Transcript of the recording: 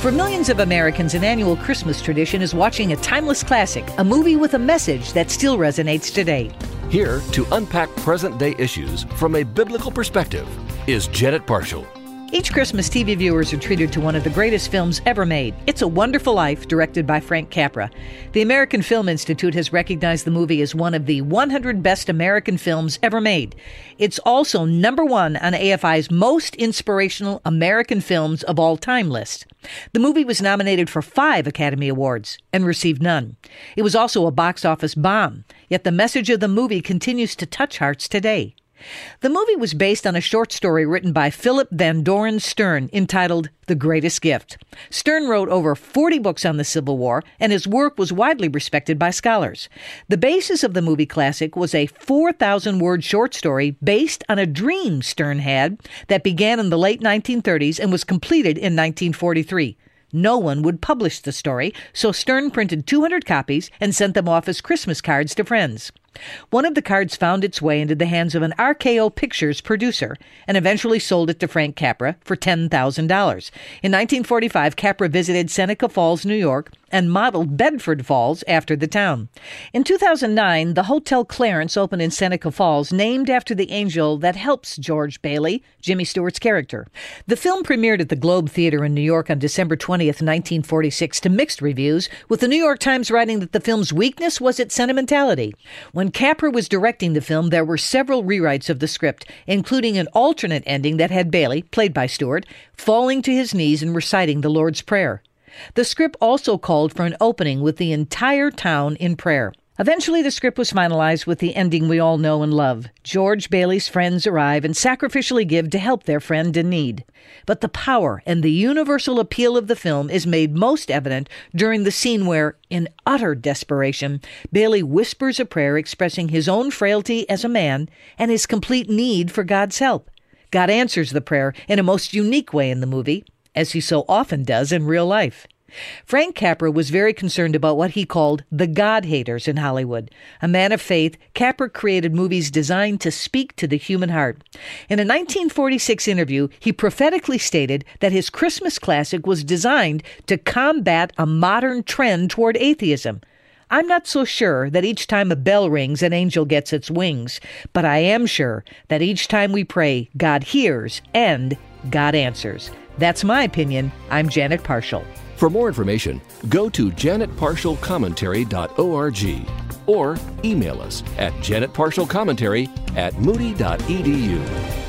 For millions of Americans, an annual Christmas tradition is watching a timeless classic, a movie with a message that still resonates today. Here to unpack present day issues from a biblical perspective is Janet Parshall. Each Christmas, TV viewers are treated to one of the greatest films ever made. It's a Wonderful Life, directed by Frank Capra. The American Film Institute has recognized the movie as one of the 100 best American films ever made. It's also number one on AFI's most inspirational American films of all time list. The movie was nominated for five Academy Awards and received none. It was also a box office bomb, yet the message of the movie continues to touch hearts today. The movie was based on a short story written by Philip Van Doren Stern entitled The Greatest Gift. Stern wrote over 40 books on the Civil War, and his work was widely respected by scholars. The basis of the movie classic was a 4,000 word short story based on a dream Stern had that began in the late 1930s and was completed in 1943. No one would publish the story, so Stern printed 200 copies and sent them off as Christmas cards to friends. One of the cards found its way into the hands of an RKO Pictures producer and eventually sold it to Frank Capra for $10,000. In 1945, Capra visited Seneca Falls, New York, and modeled Bedford Falls after the town. In 2009, the Hotel Clarence opened in Seneca Falls, named after the angel that helps George Bailey, Jimmy Stewart's character. The film premiered at the Globe Theater in New York on December 20th, 1946, to mixed reviews, with the New York Times writing that the film's weakness was its sentimentality. When Capra was directing the film, there were several rewrites of the script, including an alternate ending that had Bailey, played by Stewart, falling to his knees and reciting the Lord's Prayer. The script also called for an opening with the entire town in prayer. Eventually, the script was finalized with the ending we all know and love. George Bailey's friends arrive and sacrificially give to help their friend in need. But the power and the universal appeal of the film is made most evident during the scene where, in utter desperation, Bailey whispers a prayer expressing his own frailty as a man and his complete need for God's help. God answers the prayer in a most unique way in the movie, as he so often does in real life. Frank Capra was very concerned about what he called the God haters in Hollywood. A man of faith, Capra created movies designed to speak to the human heart. In a 1946 interview, he prophetically stated that his Christmas classic was designed to combat a modern trend toward atheism. I'm not so sure that each time a bell rings, an angel gets its wings, but I am sure that each time we pray, God hears and God answers. That's my opinion. I'm Janet Parshall. For more information, go to janetparshallcommentary.org or email us at janetparshallcommentary at moody.edu.